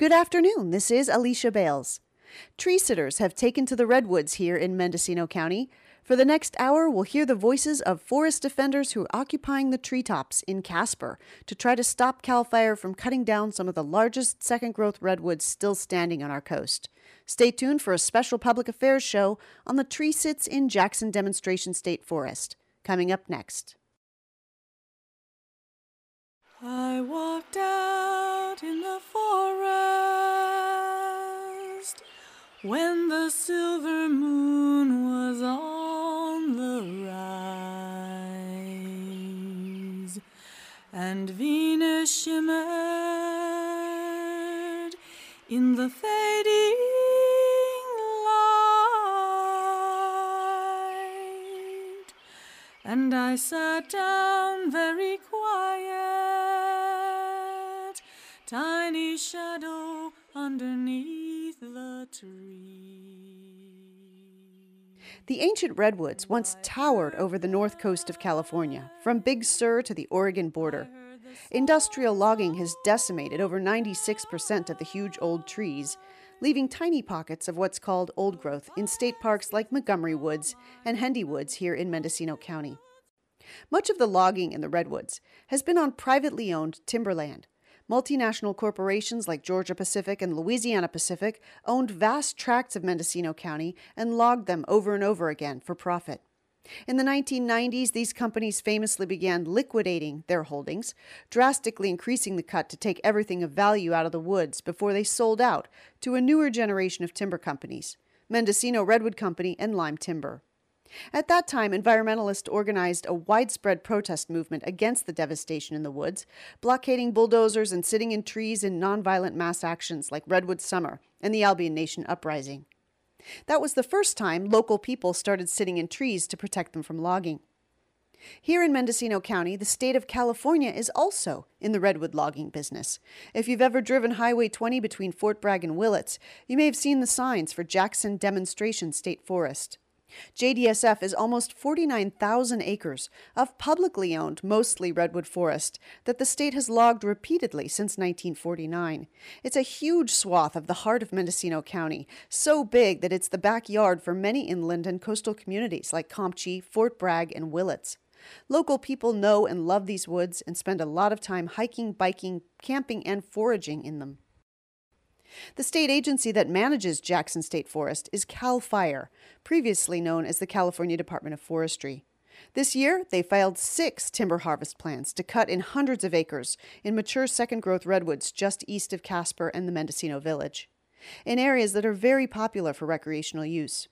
Good afternoon. This is Alicia Bales. Tree sitters have taken to the redwoods here in Mendocino County. For the next hour, we'll hear the voices of forest defenders who are occupying the treetops in Caspar to try to stop Cal Fire from cutting down some of the largest second growth redwoods still standing on our coast. Stay tuned for a special public affairs show on the tree sits in Jackson Demonstration State Forest. Coming up next. I walked out in the forest when the silver moon was on the rise and Venus shimmered in the fading light. And I sat down very quiet tiny shadow underneath the tree The ancient redwoods once towered over the north coast of California, from Big Sur to the Oregon border. Industrial logging has decimated over 96% of the huge old trees, leaving tiny pockets of what's called old growth in state parks like Montgomery Woods and Hendy Woods here in Mendocino County. Much of the logging in the redwoods has been on privately owned timberland. Multinational corporations like Georgia Pacific and Louisiana Pacific owned vast tracts of Mendocino County and logged them over and over again for profit. In the 1990s, these companies famously began liquidating their holdings, drastically increasing the cut to take everything of value out of the woods before they sold out to a newer generation of timber companies Mendocino Redwood Company and Lyme Timber. At that time, environmentalists organized a widespread protest movement against the devastation in the woods, blockading bulldozers and sitting in trees in nonviolent mass actions like Redwood Summer and the Albion Nation Uprising. That was the first time local people started sitting in trees to protect them from logging. Here in Mendocino County, the state of California is also in the redwood logging business. If you've ever driven Highway 20 between Fort Bragg and Willits, you may have seen the signs for Jackson Demonstration State Forest. JDSF is almost 49,000 acres of publicly owned, mostly redwood forest that the state has logged repeatedly since 1949. It's a huge swath of the heart of Mendocino County, so big that it's the backyard for many inland and coastal communities like Comptche, Fort Bragg, and Willits. Local people know and love these woods and spend a lot of time hiking, biking, camping, and foraging in them. The state agency that manages Jackson State Forest is CAL FIRE, previously known as the California Department of Forestry. This year, they filed six timber harvest plans to cut in hundreds of acres in mature second growth redwoods just east of Caspar and the Mendocino Village, in areas that are very popular for recreational use.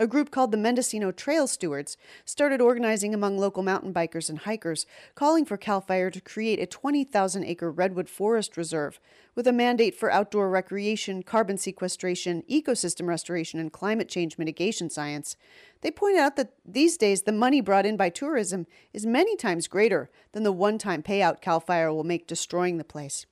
A group called the Mendocino Trail Stewards started organizing among local mountain bikers and hikers, calling for CAL FIRE to create a 20,000 acre redwood forest reserve with a mandate for outdoor recreation, carbon sequestration, ecosystem restoration, and climate change mitigation science. They point out that these days the money brought in by tourism is many times greater than the one time payout CAL FIRE will make destroying the place.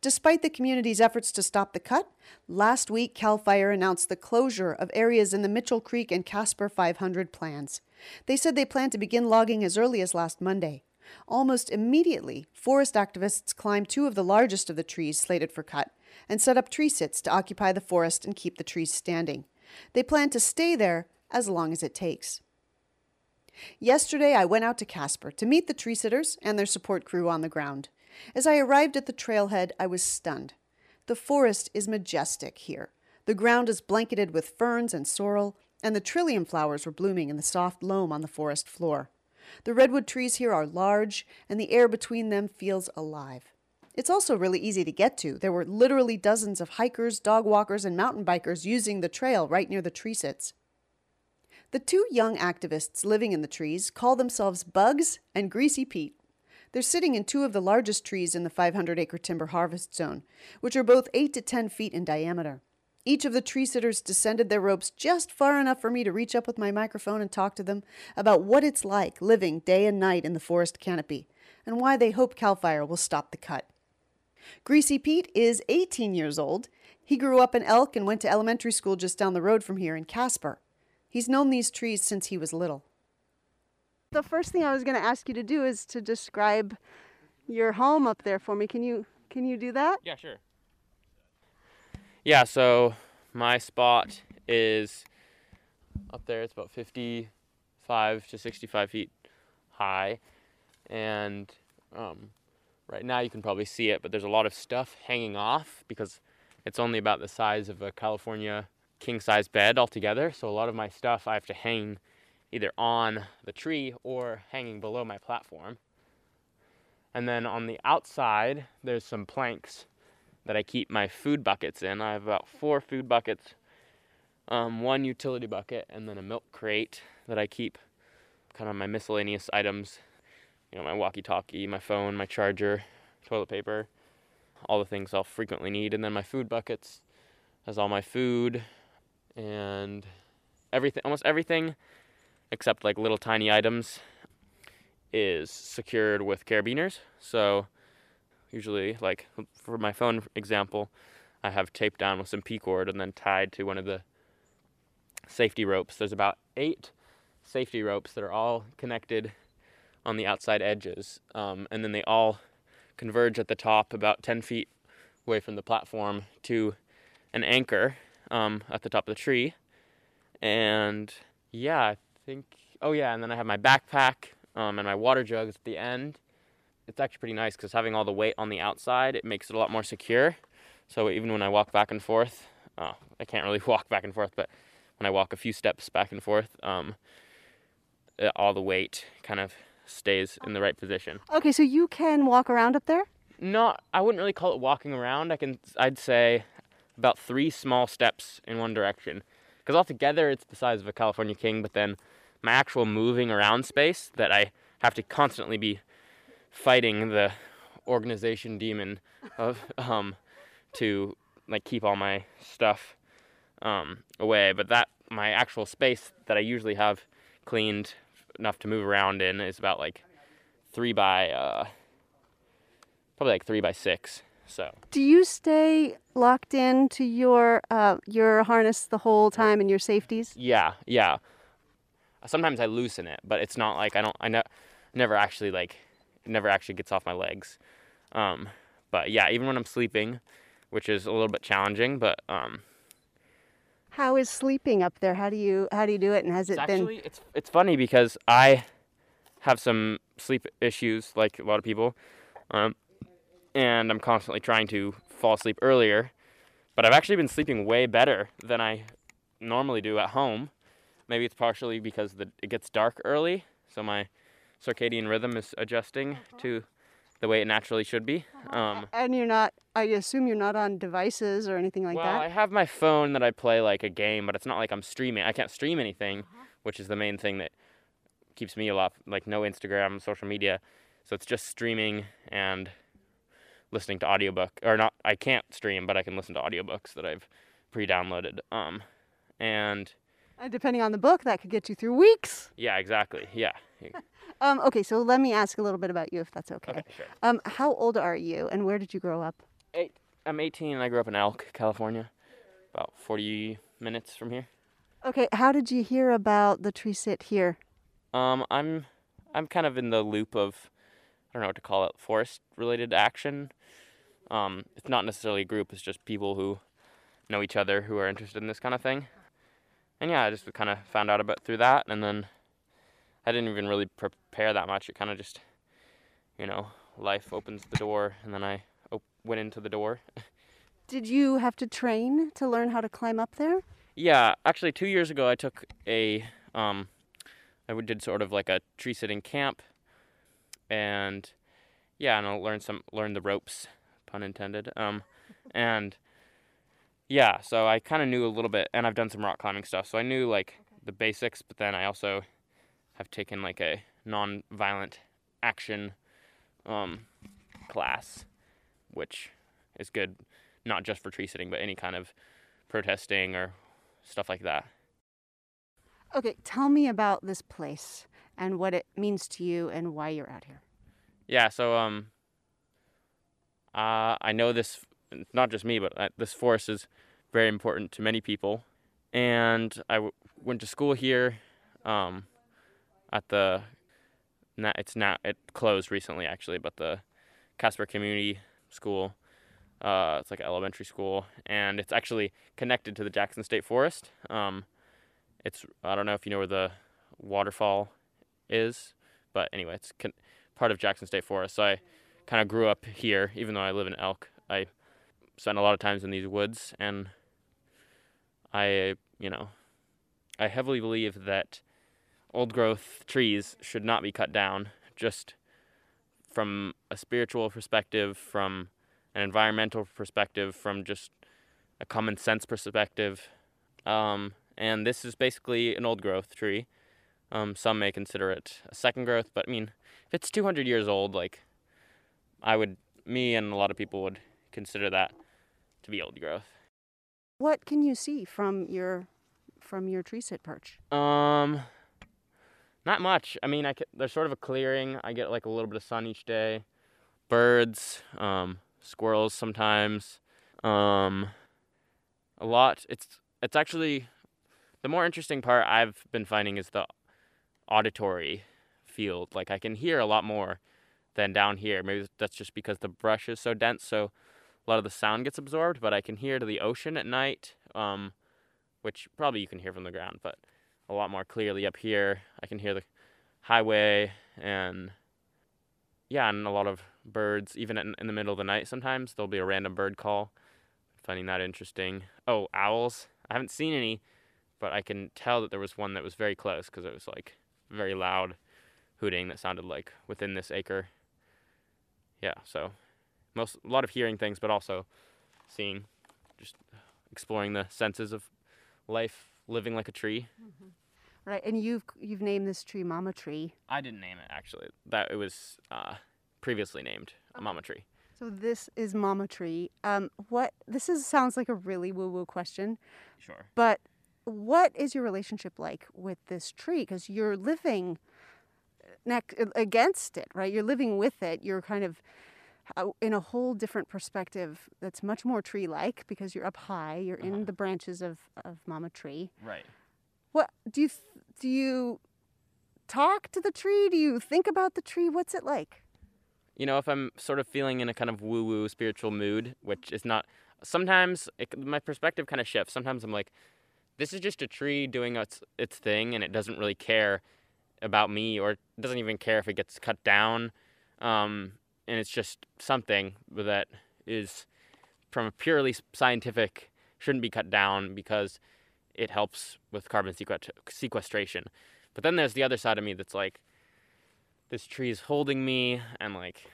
Despite the community's efforts to stop the cut, last week CAL FIRE announced the closure of areas in the Mitchell Creek and Caspar 500 plans. They said they plan to begin logging as early as last Monday. Almost immediately, forest activists climbed two of the largest of the trees slated for cut and set up tree sits to occupy the forest and keep the trees standing. They plan to stay there as long as it takes. Yesterday, I went out to Caspar to meet the tree sitters and their support crew on the ground. As I arrived at the trailhead, I was stunned. The forest is majestic here. The ground is blanketed with ferns and sorrel, and the trillium flowers were blooming in the soft loam on the forest floor. The redwood trees here are large, and the air between them feels alive. It's also really easy to get to. There were literally dozens of hikers, dog walkers, and mountain bikers using the trail right near the tree sits. The two young activists living in the trees call themselves Bugs and Greasy Pete. They're sitting in two of the largest trees in the 500 acre timber harvest zone, which are both 8 to 10 feet in diameter. Each of the tree sitters descended their ropes just far enough for me to reach up with my microphone and talk to them about what it's like living day and night in the forest canopy and why they hope CAL FIRE will stop the cut. Greasy Pete is 18 years old. He grew up in Elk and went to elementary school just down the road from here in Caspar. He's known these trees since he was little. The first thing I was going to ask you to do is to describe your home up there for me. Can you can you do that? Yeah, sure. Yeah, so my spot is up there. It's about 55 to 65 feet high. And um, right now you can probably see it, but there's a lot of stuff hanging off because it's only about the size of a California king size bed altogether. So a lot of my stuff I have to hang either on the tree or hanging below my platform. And then on the outside, there's some planks that I keep my food buckets in. I have about four food buckets, um, one utility bucket, and then a milk crate that I keep kind of my miscellaneous items. You know, my walkie talkie, my phone, my charger, toilet paper, all the things I'll frequently need. And then my food buckets has all my food and everything, almost everything except like little tiny items is secured with carabiners. So usually like for my phone example, I have taped down with some P cord and then tied to one of the safety ropes. There's about eight safety ropes that are all connected on the outside edges, um, and then they all converge at the top about 10 feet away from the platform to an anchor um, at the top of the tree. And yeah, think, oh yeah, and then I have my backpack um, and my water jugs at the end it's actually pretty nice because having all the weight on the outside, it makes it a lot more secure. So even when I walk back and forth, oh, I can't really walk back and forth, but when I walk a few steps back and forth, um, all the weight kind of stays in the right position. Okay, so you can walk around up there? Not, I wouldn't really call it walking around. I can, I'd say about three small steps in one direction. Because altogether it's the size of a California King, but then my actual moving around space that I have to constantly be fighting the organization demon of um to like keep all my stuff um away. But that my actual space that I usually have cleaned enough to move around in is about like three by uh probably like three by six so. Do you stay locked in to your uh your harness the whole time and your safeties? Yeah yeah sometimes I loosen it but it's not like I don't I ne- never actually like never actually gets off my legs. Um, but yeah, even when I'm sleeping, which is a little bit challenging, but um, how is sleeping up there? How do you how do you do it? And has it been? Actually, it's it's funny because I have some sleep issues, like a lot of people, um, and I'm constantly trying to fall asleep earlier. But I've actually been sleeping way better than I normally do at home. Maybe it's partially because the, it gets dark early, so my circadian rhythm is adjusting uh-huh. to the way it naturally should be. Uh-huh. Um, and you're not, I assume you're not on devices or anything like well, that? Well, I have my phone that I play like a game, but it's not like I'm streaming. I can't stream anything, uh-huh. which is the main thing that keeps me a lot, like no Instagram, social media. So it's just streaming and listening to audiobook or not I can't stream, but I can listen to audiobooks that I've pre-downloaded. Um and and depending on the book, that could get you through weeks. Yeah, exactly. Yeah. um, okay, so let me ask a little bit about you, if that's okay. Okay, sure. Um, how old are you, and where did you grow up? Eight. I'm 18, and I grew up in Elk, California, about 40 minutes from here. Okay, how did you hear about the tree sit here? Um, I'm, I'm kind of in the loop of, I don't know what to call it, forest-related action. Um, it's not necessarily a group; it's just people who know each other who are interested in this kind of thing. And yeah, I just kind of found out about through that, and then I didn't even really prepare that much. It kind of just, you know, life opens the door, and then I op- went into the door. Did you have to train to learn how to climb up there? Yeah, actually, two years ago, I took a, um, I did sort of like a tree sitting camp, and yeah, and I learned some, learned the ropes, pun intended. Um, and yeah, so I kind of knew a little bit, and I've done some rock climbing stuff, so I knew like okay. the basics, but then I also have taken like a non-violent action um, class, which is good not just for tree sitting, but any kind of protesting or stuff like that. Okay, tell me about this place and what it means to you and why you're out here. Yeah, so um, uh, I know this, not just me, but uh, this forest is very important to many people. And I w- went to school here. Um, at the it's not it closed recently actually, but the Caspar Community School Uh, it's like an elementary school, and it's actually connected to the Jackson State Forest. Um, it's I don't know if you know where the waterfall is, but anyway, it's con- part of Jackson State Forest. So I kind of grew up here, even though I live in Elk. I spent a lot of times in these woods, and I, you know, I heavily believe that old growth trees should not be cut down, just from a spiritual perspective, from an environmental perspective, from just a common sense perspective. Um, and this is basically an old growth tree. Um, some may consider it a second growth, but I mean, if it's 200 years old, like I would, me and a lot of people would consider that to be old growth. What can you see from your from your tree sit perch? Um, not much. I mean, I c- there's sort of a clearing. I get like a little bit of sun each day. Birds, um, squirrels sometimes. Um, a lot. It's it's actually the more interesting part I've been finding is the auditory field. Like I can hear a lot more than down here. Maybe that's just because the brush is so dense, so a lot of the sound gets absorbed. But I can hear to the ocean at night, um, which probably you can hear from the ground, but a lot more clearly up here. I can hear the highway and yeah, and a lot of birds. Even in, in the middle of the night, sometimes there'll be a random bird call. Finding that interesting. Oh, owls. I haven't seen any, but I can tell that there was one that was very close because it was like very loud hooting that sounded like within this acre. Yeah, so most a lot of hearing things, but also seeing, just exploring the senses of life, living like a tree. Right, and you've you've named this tree Mama Tree. I didn't name it actually. That it was uh, previously named a mama tree. So this is Mama Tree. Um, what this is sounds like a really woo woo question, Sure. but what is your relationship like with this tree? Because you're living next against it, right? You're living with it. You're kind of in a whole different perspective that's much more tree-like because you're up high. You're in Uh-huh. the branches of, of Mama Tree. Right. What do you do? You talk to the tree? Do you think about the tree? What's it like? You know, if I'm sort of feeling in a kind of woo woo spiritual mood, which is not, sometimes it, my perspective kind of shifts. Sometimes I'm like, this is just a tree doing its its thing, and it doesn't really care about me, or doesn't even care if it gets cut down. Um, and it's just something that is, from a purely scientific, shouldn't be cut down because it helps with carbon sequestration. But then there's the other side of me that's like, this tree is holding me, and like,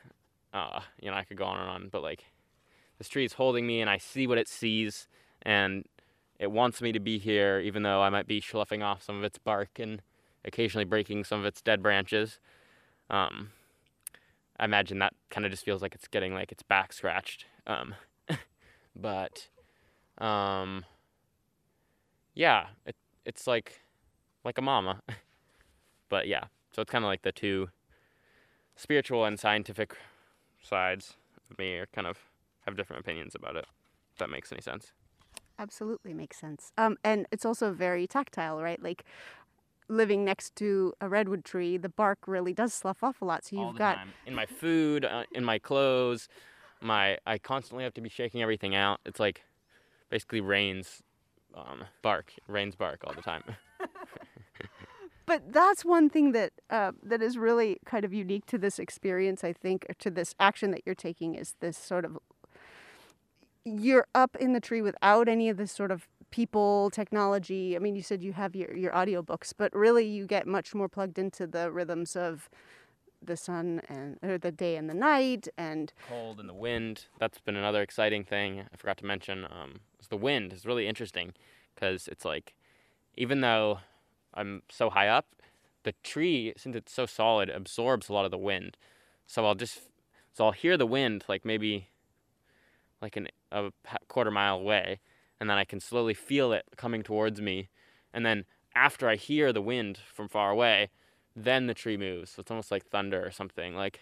uh, you know, I could go on and on, but like, this tree is holding me, and I see what it sees, and it wants me to be here, even though I might be sloughing off some of its bark and occasionally breaking some of its dead branches. Um, I imagine that kind of just feels like it's getting like its back scratched. Um, but um, yeah, it, it's like like a mama. but yeah, so it's kind of like the two spiritual and scientific sides of me are kind of have different opinions about it. If that makes any sense. Absolutely makes sense. Um, and it's also very tactile, right? Like living next to a redwood tree, the bark really does slough off a lot. So you've got time. in my food, uh, in my clothes, my I constantly have to be shaking everything out. It's like basically rains um, bark, rains bark all the time. But that's one thing that uh, that is really kind of unique to this experience. I think or to this action that you're taking is this sort of you're up in the tree without any of this sort of people technology. I mean, you said you have your your audiobooks, but really you get much more plugged into the rhythms of the sun and or the day and the night and Cold and the wind. That's been another exciting thing. I forgot to mention. Um, the wind is really interesting because it's like even though I'm so high up, the tree since it's so solid absorbs a lot of the wind. So I'll just so I'll hear the wind like maybe like an, a quarter mile away, and then I can slowly feel it coming towards me, and then after I hear the wind from far away, then the tree moves. So it's almost like thunder or something. Like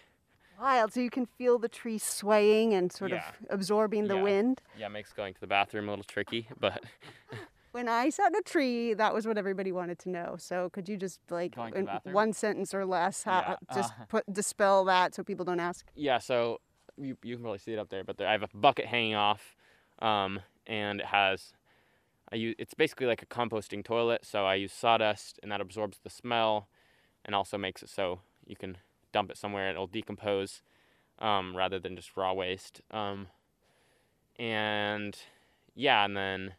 wild. So you can feel the tree swaying and sort Yeah. of absorbing the Yeah. wind. yeah, it makes going to the bathroom a little tricky, but When I sat in a tree, that was what everybody wanted to know. So could you just like Going to the in one sentence or less, Yeah, just uh, put dispel that so people don't ask? yeah. So you, you can probably see it up there, but there, I have a bucket hanging off, um, and it has. I use it's basically like a composting toilet, so I use sawdust, and that absorbs the smell, and also makes it so you can dump it somewhere and it'll decompose, um, rather than just raw waste. Um, and yeah, and then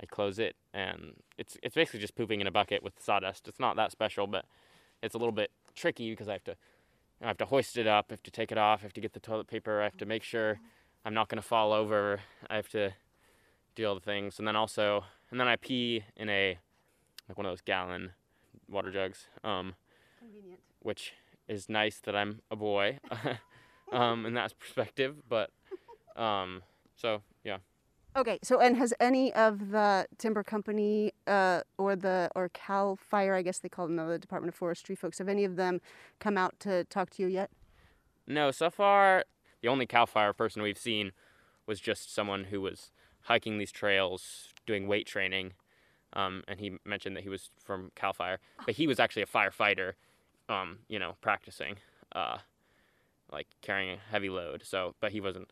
I close it, and it's it's basically just pooping in a bucket with sawdust. It's not that special, but it's a little bit tricky because I have to I have to hoist it up, I have to take it off, I have to get the toilet paper, I have to make sure I'm not going to fall over. I have to do all the things, and then also, and then I pee in a like one of those gallon water jugs, um, Convenient. which is nice that I'm a boy, um, in that perspective. But um, so yeah, Okay, so and has any of the timber company uh, or the or Cal Fire, I guess they call them the Department of Forestry folks, have any of them come out to talk to you yet? no. So far, the only Cal Fire person we've seen was just someone who was hiking these trails, doing weight training. Um, and he mentioned that he was from Cal Fire, but he was actually a firefighter, um, you know, practicing, uh, like carrying a heavy load. So, but he wasn't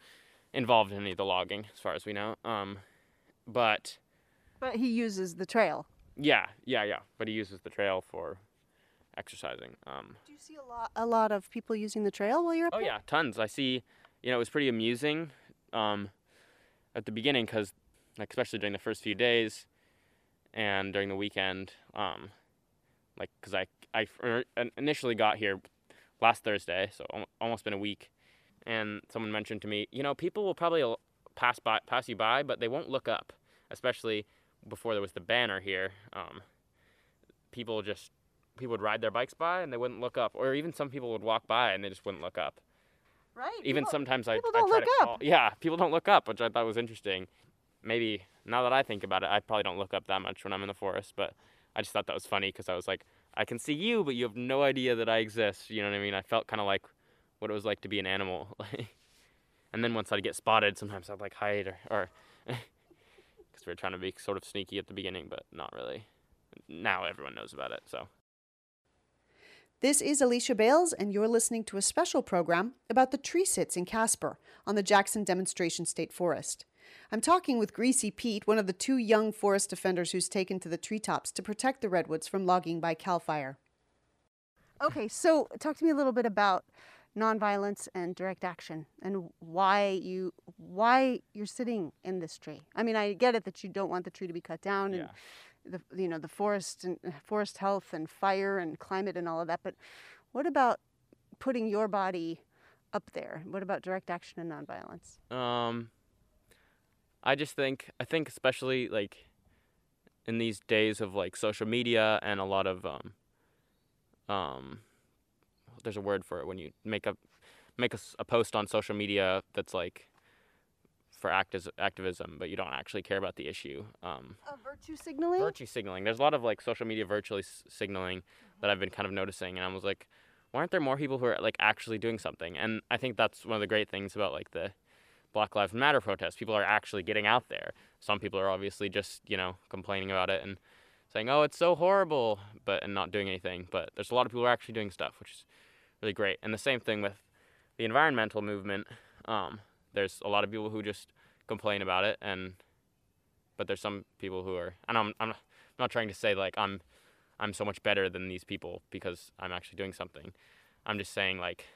involved in any of the logging, as far as we know. Um, but But he uses the trail. yeah, yeah, yeah. But he uses the trail for exercising. Um, Do you see a lot a lot of people using the trail while you're up Oh there? yeah, tons. I see. You know, it was pretty amusing um, at the beginning because, like, especially during the first few days and during the weekend, um, like, because I I er, initially got here last Thursday, so almost been a week, and someone mentioned to me, you know, people will probably pass by pass you by, but they won't look up, especially before there was the banner here. Um, people just people would ride their bikes by and they wouldn't look up, or even some people would walk by and they just wouldn't look up Right. even people- sometimes I, people I don't look up. call- yeah, people don't look up, which I thought was interesting. Maybe now that I think about it, I probably don't look up that much when I'm in the forest, but I just thought that was funny because I was like, I can see you, but you have no idea that I exist. You know what I mean? I felt kind of like what it was like to be an animal. and then once I'd get spotted, sometimes I'd like hide or, or because we were trying to be sort of sneaky at the beginning, but not really. Now everyone knows about it, so. This is Alicia Bales, and you're listening to a special program about the tree sits in Caspar on the Jackson Demonstration State Forest. I'm talking with Greasy Pete, one of the two young forest defenders who's taken to the treetops to protect the redwoods from logging by Cal Fire. Okay, so talk to me a little bit about nonviolence and direct action and why you why you're sitting in this tree. I mean, I get it that you don't want the tree to be cut down and the you know the forest and forest health and fire and climate and all of that but what about putting your body up there? What about direct action and nonviolence? Um, I just think I think especially like in these days of like social media and a lot of um, um, there's a word for it when you make a make a, a post on social media that's like for actis- activism, but you don't actually care about the issue. Um, uh, virtue signaling virtue signaling. There's a lot of like social media virtually s- signaling that I've been kind of noticing, and I was like, why aren't there more people who are like actually doing something? And I think that's one of the great things about like the Black Lives Matter protests. People are actually getting out there. Some people are obviously just you know complaining about it and saying, oh, it's so horrible, but and not doing anything. But there's a lot of people who are actually doing stuff, which is really great. And the same thing with the environmental movement. Um, there's a lot of people who just complain about it and but there's some people who are and I'm I'm not- trying to say like I'm I'm so much better than these people because I'm actually doing something. I'm just saying like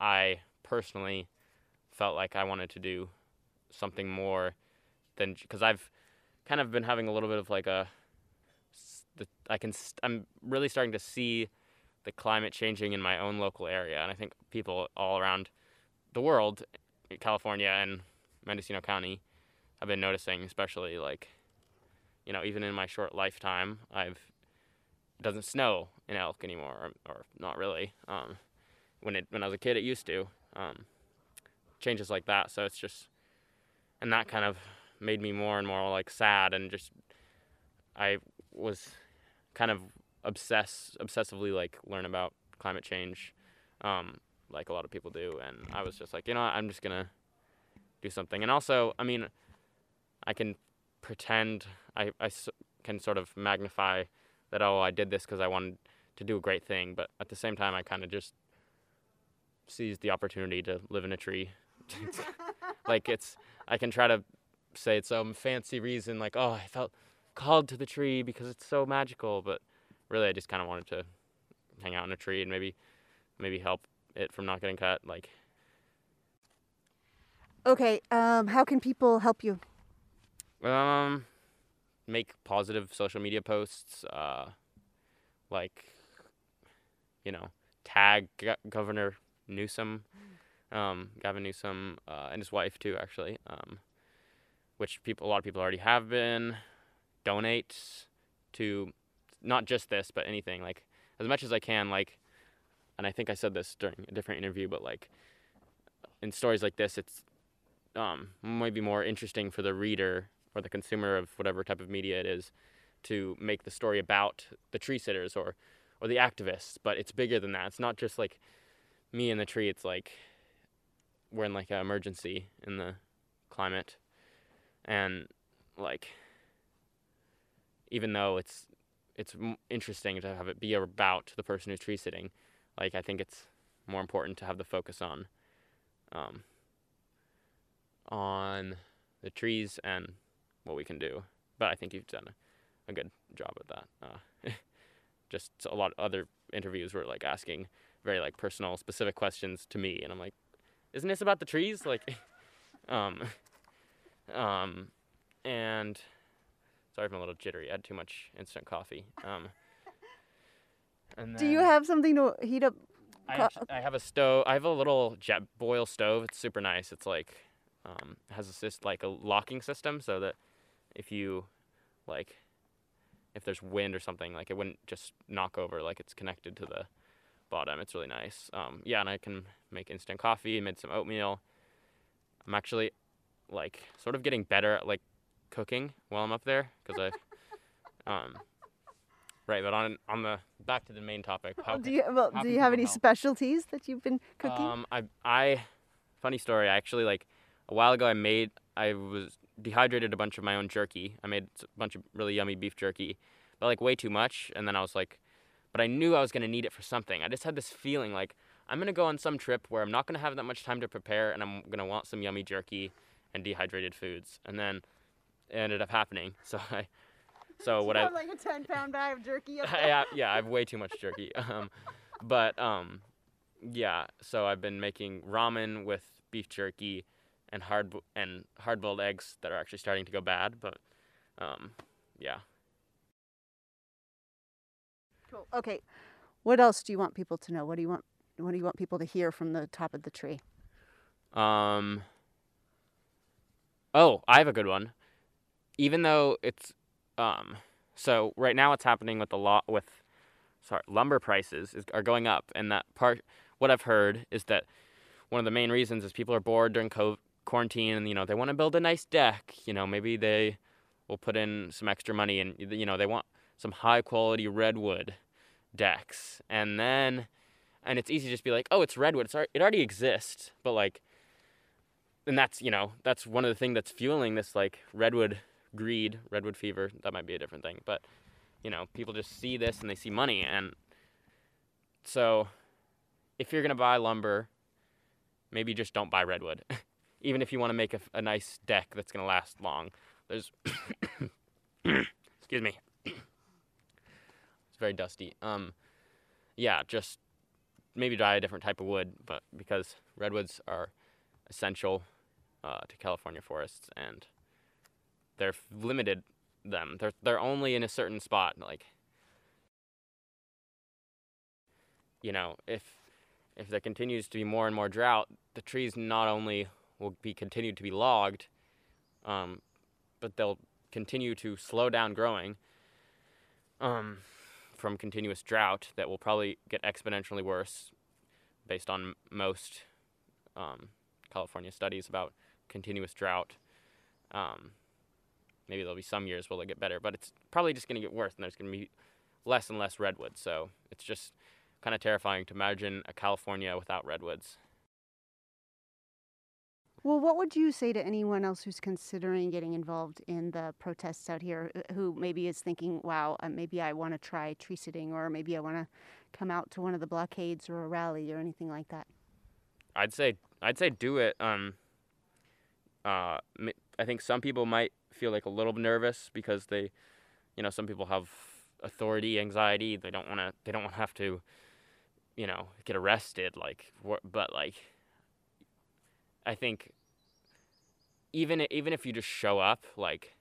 I personally felt like I wanted to do something more than because I've kind of been having a little bit of like a the, I can I'm really starting to see the climate changing in my own local area and I think people all around the world California and Mendocino County I've been noticing, especially like, you know, even in my short lifetime, I've it doesn't snow in Elk anymore, or, or not really. Um, when it when I was a kid, it used to. Um, changes like that, so it's just, and that kind of made me more and more like sad, and just I was kind of obsess obsessively like learn about climate change, um, like a lot of people do, and I was just like, you know, what, I'm just gonna do something, and also, I mean. I can pretend I, I s- can sort of magnify that oh I did this because I wanted to do a great thing, but at the same time I kind of just seized the opportunity to live in a tree like it's I can try to say it's some fancy reason like oh I felt called to the tree because it's so magical, but really I just kind of wanted to hang out in a tree and maybe maybe help it from not getting cut. Like Okay, um, how can people help you? um, make positive social media posts. Uh, like you know tag Go- Governor Newsom, um, Gavin Newsom, uh, and his wife too, actually. Um, which people, a lot of people already have been. Donate to not just this, but anything like as much as I can. Like, and I think I said this during a different interview, but like in stories like this, it's um, maybe more interesting for the reader or the consumer of whatever type of media it is to make the story about the tree sitters or or the activists, but it's bigger than that. It's not just like me and the tree. It's like we're in like an emergency in the climate, and like even though it's it's interesting to have it be about the person who's tree sitting, like I think it's more important to have the focus on um, on the trees and what we can do. But I think you've done a, a good job at that. Uh, just a lot of other interviews were like asking very like personal, specific questions to me, and I'm like, isn't this about the trees? Like, um, um, and sorry if I'm a little jittery. I had too much instant coffee. Um, and Do you have something to heat up? I, actu- I have a stove. I have a little jet boil stove. It's super nice. It's like um, has a sys- like a locking system so that if you like if there's wind or something, like it wouldn't just knock over. Like it's connected to the bottom. It's really nice. Um, yeah, and I can make instant coffee. Made some oatmeal. I'm actually like sort of getting better at like cooking while I'm up there because I um right. But on on the back to the main topic. How do you well, do you have any help? specialties that you've been cooking? Um, I, I, funny story. I actually like a while ago. I made. I was dehydrated a bunch of my own jerky. I made a bunch of really yummy beef jerky, but like way too much. And then I was like, but I knew I was gonna need it for something. I just had this feeling like I'm gonna go on some trip where I'm not gonna have that much time to prepare, and I'm gonna want some yummy jerky and dehydrated foods. And then it ended up happening. So I, so what I like a ten pound bag of jerky. I, have- yeah, I have way too much jerky. Um, but um, yeah, so I've been making ramen with beef jerky and hard and hard boiled eggs that are actually starting to go bad. But um, yeah, Cool. Okay. What else do you want people to know? What do you want? What do you want people to hear from the top of the tree? Um. Oh, I have a good one. Even though it's um, so right now what's happening with the lot with, sorry, lumber prices is, are going up, and that part. What I've heard is that one of the main reasons is people are bored during co- quarantine, and you know they want to build a nice deck. You know maybe they will put in some extra money, and you know they want some high quality redwood decks, and then, and it's easy to just be like, oh, it's redwood. It's, al- it already exists, but like and that's you know that's one of the things that's fueling this like redwood greed redwood fever that might be a different thing but you know people just see this and they see money and so if you're going to buy lumber maybe just don't buy redwood even if you want to make a, a nice deck that's going to last long. There's excuse me it's very dusty. Um yeah just maybe buy a different type of wood but because redwoods are essential uh, to California forests, and they're limited them. They're they're only in a certain spot. Like, you know, if if there continues to be more and more drought, the trees not only will be continued to be logged, um, but they'll continue to slow down growing. Um, from continuous drought that will probably get exponentially worse, based on most um, California studies about continuous drought. Um, maybe there'll be some years where they'll get better, but it's probably just going to get worse, and there's going to be less and less redwoods. So it's just kind of terrifying to imagine a California without redwoods. Well, what would you say to anyone else who's considering getting involved in the protests out here, uh, who maybe is thinking, "Wow, uh, maybe I want to try tree sitting, or maybe I want to come out to one of the blockades or a rally or anything like that"? I'd say I'd say do it. Um, uh, I think some people might feel like a little nervous because they, you know, some people have authority anxiety. They don't want to. They don't want to have to, you know, get arrested. Like, but like, I think even even if you just show up, like,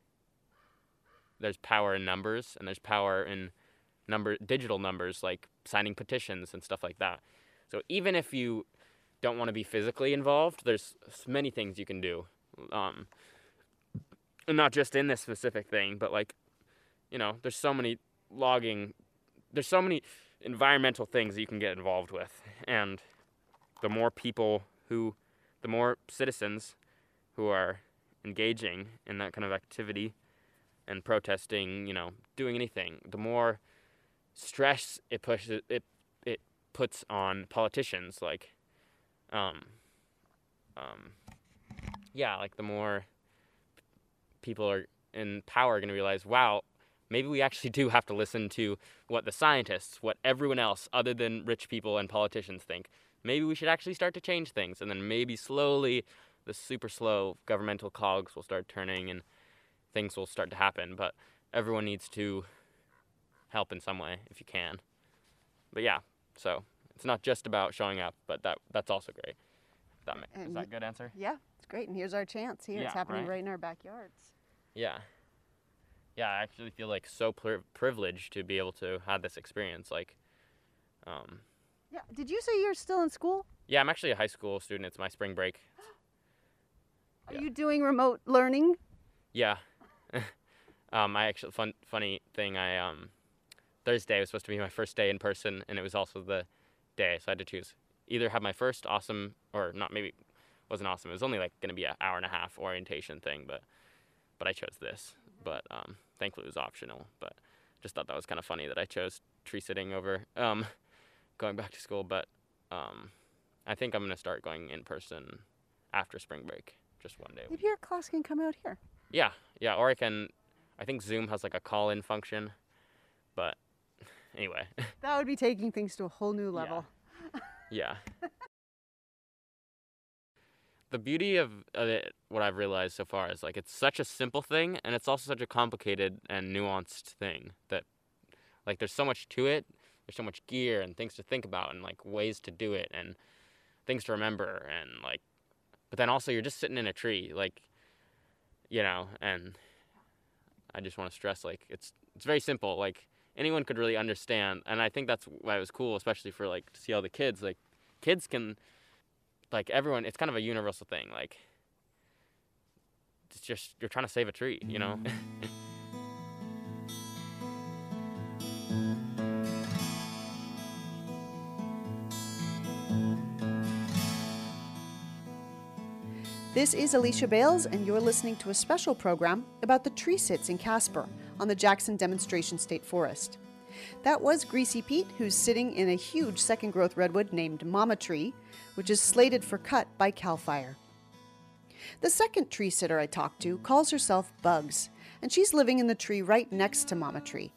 there's power in numbers and there's power in number digital numbers like signing petitions and stuff like that. So even if you don't want to be physically involved, there's many things you can do. Um, and not just in this specific thing, but like, you know, there's so many logging, there's so many environmental things that you can get involved with. And the more people who, the more citizens who are engaging in that kind of activity and protesting, you know, doing anything, the more stress it pushes it it puts on politicians like um um yeah like the more people are in power are going to realize wow maybe we actually do have to listen to what the scientists what everyone else other than rich people and politicians think maybe we should actually start to change things and then maybe slowly the super slow governmental cogs will start turning and things will start to happen but everyone needs to help in some way if you can. But yeah, so it's not just about showing up, but that that's also great. That is that a good answer? Yeah, it's great. And here's our chance. Here, Yeah, it's happening right. right in our backyards. Yeah. Yeah, I actually feel like so pri- privileged to be able to have this experience. Like, um, Yeah. Did you say you're still in school? yeah, I'm actually a high school student. It's my spring break. Are Yeah. you doing remote learning? Yeah. um, I actually fun funny thing. I um, Thursday was supposed to be my first day in person, and it was also the day, so I had to choose either have my first awesome or not. Maybe it wasn't awesome. It was only like gonna be an hour and a half orientation thing, but but I chose this. But um, thankfully it was optional. But just thought that was kind of funny that I chose tree sitting over um, going back to school. But um, I think I'm gonna start going in person after spring break, just one day. Maybe your class can come out here. yeah, yeah, or I can. I think Zoom has like a call-in function, but anyway, That would be taking things to a whole new level. Yeah. yeah. the beauty of, of it, what I've realized so far is like it's such a simple thing, and it's also such a complicated and nuanced thing that, like, there's so much to it. There's so much gear and things to think about, and like ways to do it, and things to remember, and like, but then also you're just sitting in a tree, like, you know, and I just want to stress like it's it's very simple. Like anyone could really understand, and I think that's why it was cool, especially for like to see all the kids. Like kids can, like everyone, it's kind of a universal thing. Like it's just you're trying to save a tree, you know. Mm. This is Alicia Bales, and you're listening to a special program about the tree sits in Caspar on the Jackson Demonstration State Forest. That was Greasy Pete, who's sitting in a huge second growth redwood named Mama Tree, which is slated for cut by Cal Fire. The second tree sitter I talked to calls herself Bugs, and she's living in the tree right next to Mama Tree.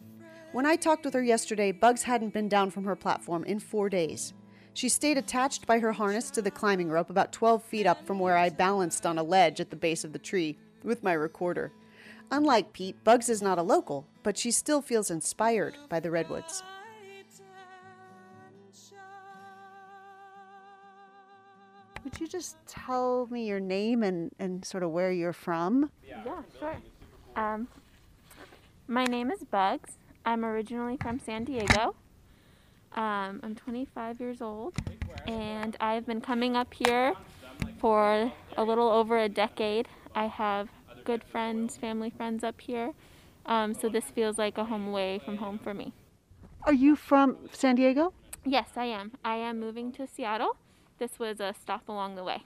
When I talked with her yesterday, Bugs hadn't been down from her platform in four days. She stayed attached by her harness to the climbing rope about 12 feet up from where I balanced on a ledge at the base of the tree with my recorder. Unlike Pete, Bugs is not a local, but she still feels inspired by the redwoods. Would you just tell me your name and, and sort of where you're from? Yeah, sure. Um, my name is Bugs. I'm originally from San Diego. Um, I'm 25 years old, and I've been coming up here for a little over a decade. I have good friends, family friends up here, um, so this feels like a home away from home for me. Are you from San Diego? Yes, I am. I am moving to Seattle. This was a stop along the way.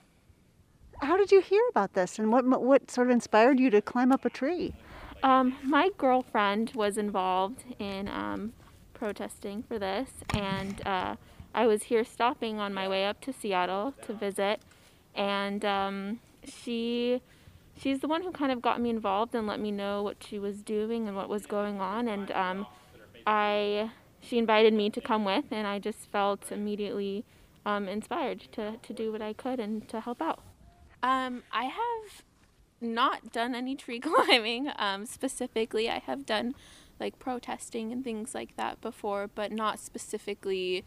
How did you hear about this and what, what sort of inspired you to climb up a tree? Um, my girlfriend was involved in um, protesting for this, and uh, I was here stopping on my way up to Seattle to visit, and um, she she's the one who kind of got me involved and let me know what she was doing and what was going on, and um, I she invited me to come with, and I just felt immediately um, inspired to, to do what I could and to help out. Um, I have not done any tree climbing. Um, specifically, I have done like protesting and things like that before, but not specifically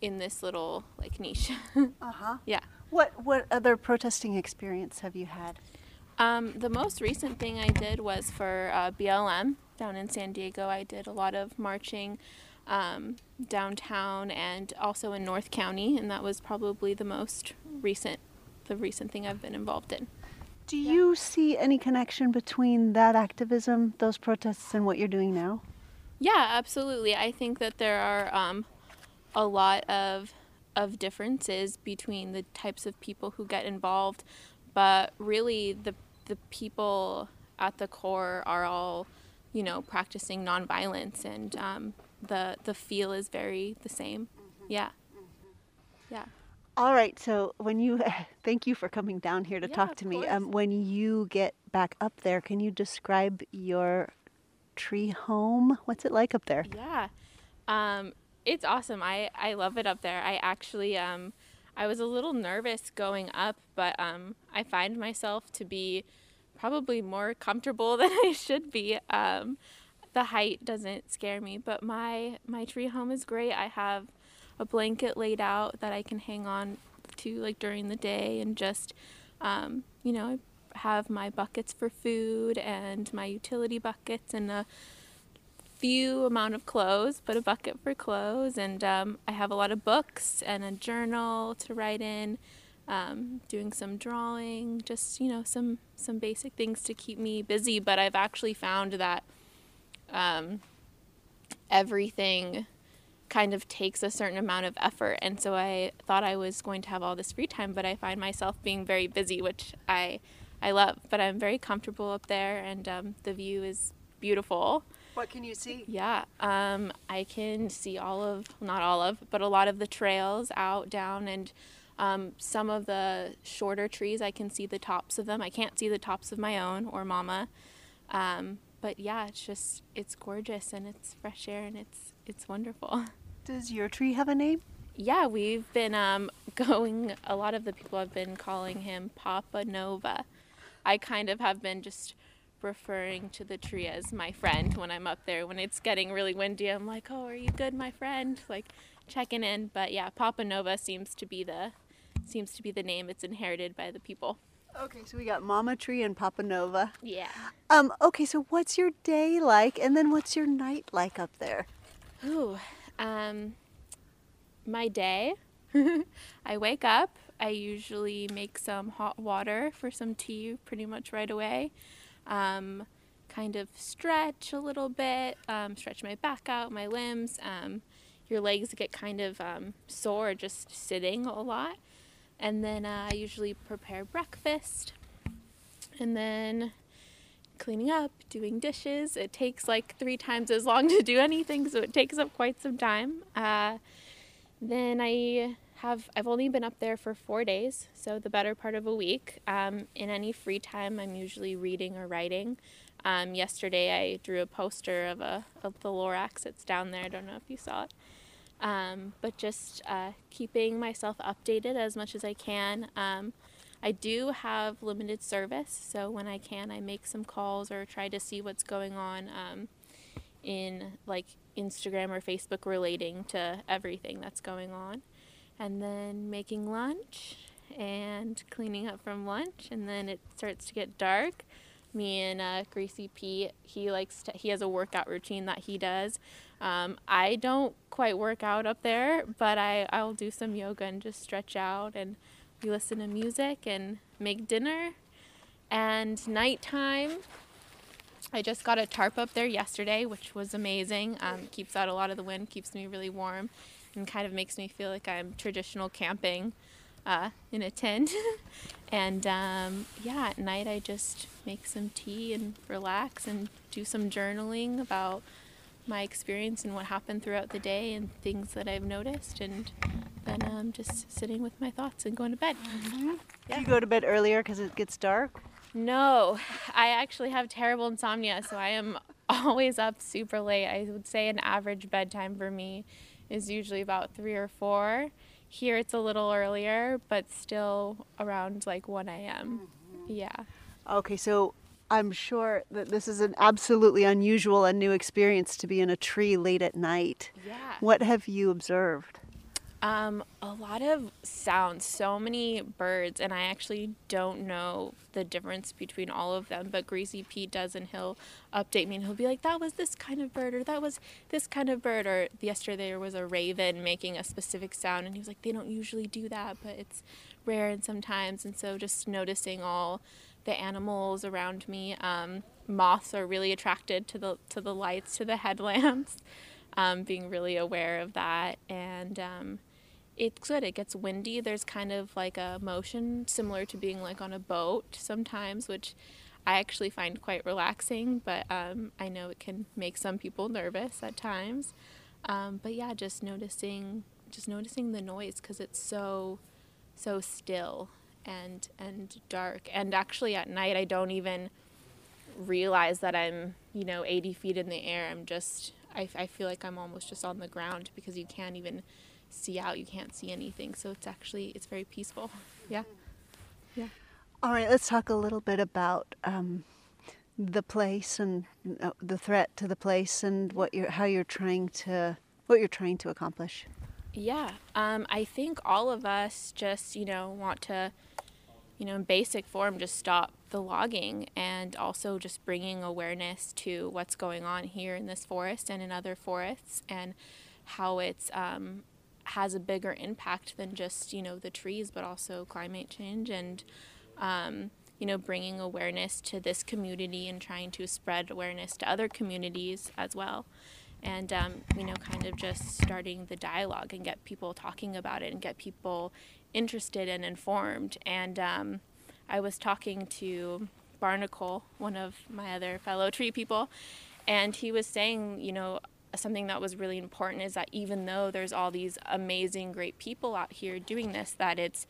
in this little like niche. Uh huh. yeah. What what other protesting experience have you had? Um, the most recent thing I did was for uh, BLM down in San Diego. I did a lot of marching um, downtown and also in North County, and that was probably the most recent, the recent thing I've been involved in. Do you see any connection between that activism, those protests, and what you're doing now? Yeah, absolutely. I think that there are um, a lot of of differences between the types of people who get involved, but really the the people at the core are all, you know, practicing nonviolence, and um, the the feel is very the same. Yeah, yeah. All right. So when you thank you for coming down here to Yeah, talk to me. Um, when you get back up there, can you describe your tree home? What's it like up there? Yeah. Um, it's awesome. I, I love it up there. I actually um, I was a little nervous going up, but um, I find myself to be probably more comfortable than I should be. Um, the height doesn't scare me, but my my tree home is great. I have a blanket laid out that I can hang on to like during the day and just um, you know have my buckets for food and my utility buckets and a few amount of clothes, but a bucket for clothes, and um, I have a lot of books and a journal to write in, um, doing some drawing, just you know some some basic things to keep me busy. But I've actually found that um, everything kind of takes a certain amount of effort, and so I thought I was going to have all this free time, but I find myself being very busy, which I I love. But I'm very comfortable up there, and um, the view is beautiful. What can you see? Yeah, um, I can see all of, not all of, but a lot of the trails out, down, and um, some of the shorter trees, I can see the tops of them. I can't see the tops of my own or mama. Um, but yeah, it's just, it's gorgeous and it's fresh air and it's, it's wonderful. Does your tree have a name? Yeah, we've been um, going, a lot of the people have been calling him Papa Nova. I kind of have been just referring to the tree as my friend when I'm up there. When it's getting really windy, I'm like, "Oh, are you good, my friend?" Like checking in. But yeah, Papa Nova seems to be the seems to be the name. It's inherited by the people. Okay, so we got Mama Tree and Papa Nova. Yeah. Um, okay, so what's your day like, and then what's your night like up there? Ooh, um, my day. I wake up. I usually make some hot water for some tea pretty much right away. Um, kind of stretch a little bit, um, stretch my back out, my limbs. Um, your legs get kind of um, sore just sitting a lot. And then uh, I usually prepare breakfast. And then cleaning up, doing dishes. It takes like three times as long to do anything, so it takes up quite some time. Uh, then I have, I've only been up there for four days, so the better part of a week. Um, in any free time, I'm usually reading or writing. Um, yesterday, I drew a poster of, a, of the Lorax that's down there. I don't know if you saw it. Um, but just uh, keeping myself updated as much as I can. Um, I do have limited service, so when I can, I make some calls or try to see what's going on um, in like Instagram or Facebook relating to everything that's going on. And then making lunch and cleaning up from lunch, and then it starts to get dark. Me and uh, Greasy Pete, he likes to, he has a workout routine that he does. Um, I don't quite work out up there, but I, I'll do some yoga and just stretch out and we listen to music and make dinner. And nighttime, I just got a tarp up there yesterday, which was amazing. Um, keeps out a lot of the wind, keeps me really warm, and kind of makes me feel like I'm traditional camping uh, in a tent. and um, yeah, at night I just make some tea and relax and do some journaling about my experience and what happened throughout the day and things that I've noticed, and then um, just sitting with my thoughts and going to bed. Do you go to bed earlier because it gets dark? No, I actually have terrible insomnia, so I am always up super late. I would say an average bedtime for me is usually about three or four. Here it's a little earlier, but still around like 1 a.m. Mm-hmm. Yeah. Okay, so I'm sure that this is an absolutely unusual and new experience to be in a tree late at night. Yeah. What have you observed? Um, a lot of sounds, so many birds, and I actually don't know the difference between all of them. But Greasy Pete does, and he'll update me, and he'll be like, "That was this kind of bird, or that was this kind of bird." Or yesterday there was a raven making a specific sound, and he was like, "They don't usually do that, but it's rare and sometimes." And so just noticing all the animals around me. Um, moths are really attracted to the to the lights, to the headlamps. Um, being really aware of that, and um, it's good. It gets windy. There's kind of like a motion similar to being like on a boat sometimes, which I actually find quite relaxing. But um, I know it can make some people nervous at times. Um, but yeah, just noticing, just noticing the noise because it's so, so still and and dark. And actually, at night, I don't even realize that I'm, you know, 80 feet in the air. I'm just, I, I feel like I'm almost just on the ground because you can't even see out. You can't see anything. So it's actually, it's very peaceful. Yeah. Yeah. All right, let's talk a little bit about um, the place and uh, the threat to the place and what you're, how you're trying to, what you're trying to accomplish. Yeah. Um, I think all of us just, you know, want to, you know, in basic form, just stop the logging and also just bringing awareness to what's going on here in this forest and in other forests and how it's um, has a bigger impact than just you know the trees, but also climate change and um, you know bringing awareness to this community and trying to spread awareness to other communities as well. And um, you know, kind of just starting the dialogue and get people talking about it and get people interested and informed. And um, I was talking to Barnacle, one of my other fellow tree people, and he was saying, you know, something that was really important is that even though there's all these amazing great people out here doing this that it's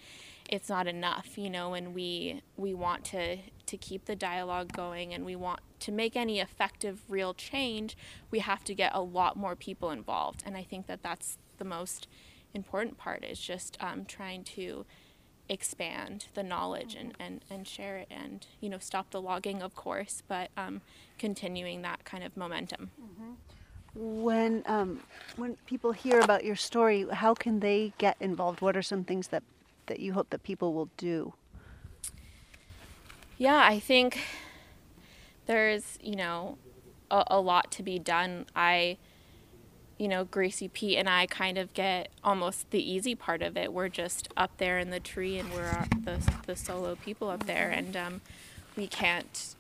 it's not enough you know and we we want to to keep the dialogue going and we want to make any effective real change we have to get a lot more people involved. And i think that that's the most important part is just um, trying to expand the knowledge and, and, and share it and you know stop the logging of course but um, continuing that kind of momentum mm-hmm. When um, when people hear about your story, how can they get involved? What are some things that that you hope that people will do? Yeah, I think there's you know a, a lot to be done. I you know, Gracie Pete and I kind of get almost the easy part of it. We're just up there in the tree and we're the, the solo people up there, and um, we can't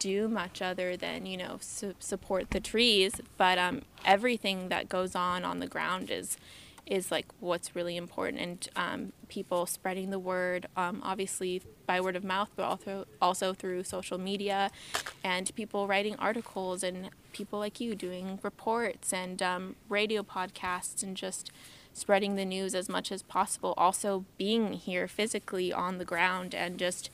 do much other than you know su- support the trees. But um, everything that goes on on the ground is is like what's really important. And um, people spreading the word um, obviously by word of mouth but also also through social media and people writing articles and people like you doing reports and um, radio podcasts and just spreading the news as much as possible also being here physically on the ground and just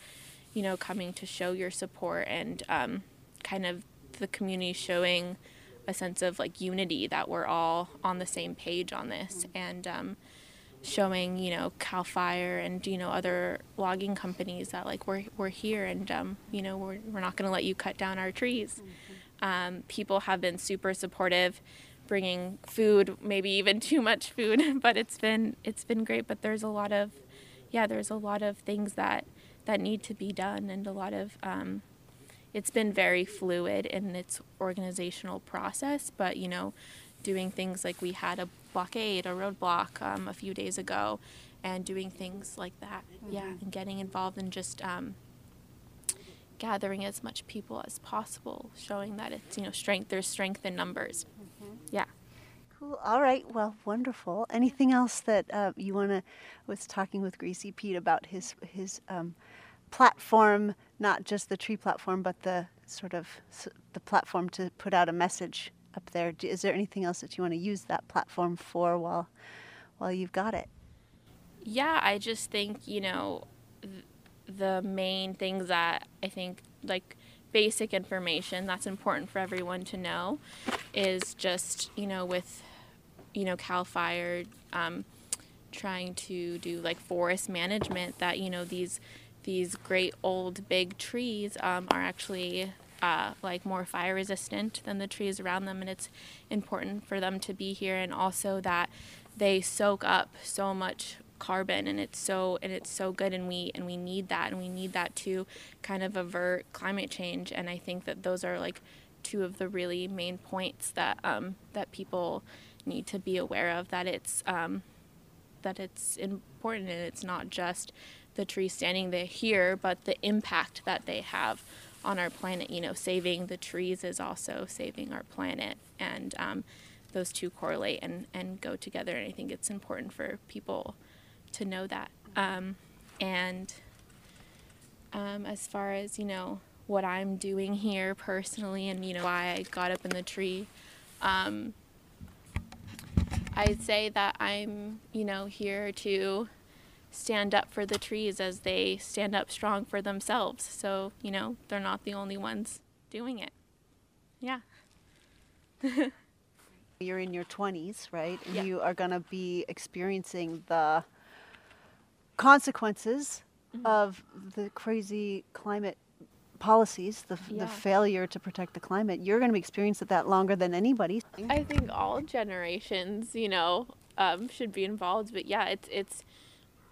you know, coming to show your support and um, kind of the community showing a sense of like unity that we're all on the same page on this and um, showing you know cal fire and you know other logging companies that like we're, we're here and um, you know we're, we're not going to let you cut down our trees. Um, people have been super supportive bringing food maybe even too much food but it's been it's been great but there's a lot of yeah there's a lot of things that that need to be done, and a lot of um, it's been very fluid in its organizational process. But you know, doing things like we had a blockade, a roadblock um, a few days ago, and doing things like that, mm-hmm. yeah, and getting involved and just um, gathering as much people as possible, showing that it's you know strength. There's strength in numbers. Mm-hmm. Yeah. Cool. All right. Well, wonderful. Anything else that uh, you want to? Was talking with Greasy Pete about his his um, platform, not just the tree platform, but the sort of the platform to put out a message up there. Is there anything else that you want to use that platform for while while you've got it? Yeah, I just think you know th- the main things that I think like basic information that's important for everyone to know is just you know with you know cal fire um, trying to do like forest management that you know these these great old big trees um, are actually uh, like more fire resistant than the trees around them, and it's important for them to be here, and also that they soak up so much carbon and it's so and it's so good and we and we need that and we need that to kind of avert climate change. And I think that those are like two of the really main points that um, that people need to be aware of that it's um, that it's important and it's not just the trees standing there here but the impact that they have on our planet. You know saving the trees is also saving our planet and um, those two correlate and, and go together and I think it's important for people to know that. Um, and um, as far as, you know, what I'm doing here personally and, you know, why I got up in the tree, um, I'd say that I'm, you know, here to stand up for the trees as they stand up strong for themselves. So, you know, they're not the only ones doing it. Yeah. You're in your 20s, right? And Yeah. you are going to be experiencing the consequences Mm-hmm. of the crazy climate policies, the, Yeah. the failure to protect the climate. You're going to be experiencing that longer than anybody. I think all generations, you know, um, should be involved. But yeah, it's it's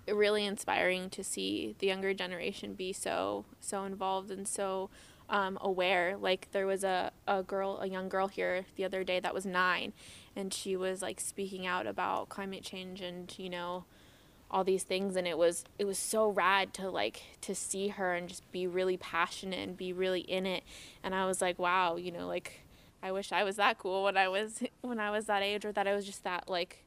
really inspiring to see the younger generation be so so involved and so um, aware. Like there was a, a girl, a young girl here the other day that was nine, and she was like speaking out about climate change and you know all these things and it was it was so rad to like to see her and just be really passionate and be really in it. And I was like wow you know like I wish I was that cool when I was when I was that age or that I was just that like